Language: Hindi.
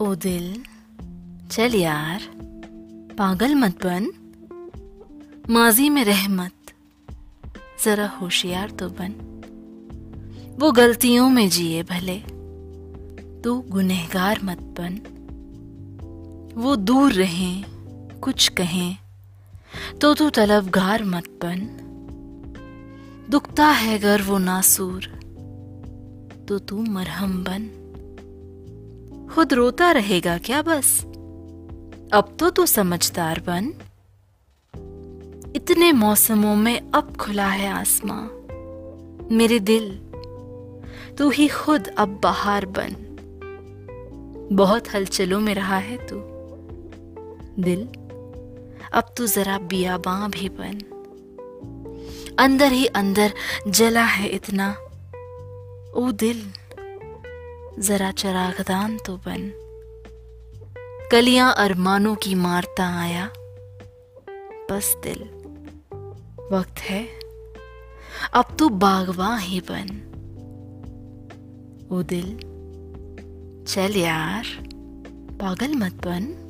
ओ दिल, चल यार, पागल मत बन। माजी में रहमत, जरा होशियार तो बन। वो गलतियों में जिए भले, तू गुनहगार मत बन। वो दूर रहें, कुछ कहें तो तू तलबगार मत बन। दुखता है गर वो नासूर तो तू मरहम बन। खुद रोता रहेगा क्या बस? अब तो तू समझदार बन। इतने मौसमों में अब खुला है आसमां। मेरे दिल, तू ही खुद अब बाहर बन। बहुत हलचलों में रहा है तू। दिल, अब तू जरा बियाबां भी बन। अंदर ही अंदर जला है इतना। ओ दिल। जरा चरागदान तो बन। कलियाँ अरमानों की मारता आया। बस दिल। वक्त है। अब तू बागवा ही बन। ओ दिल। चल यार, पागल मत बन।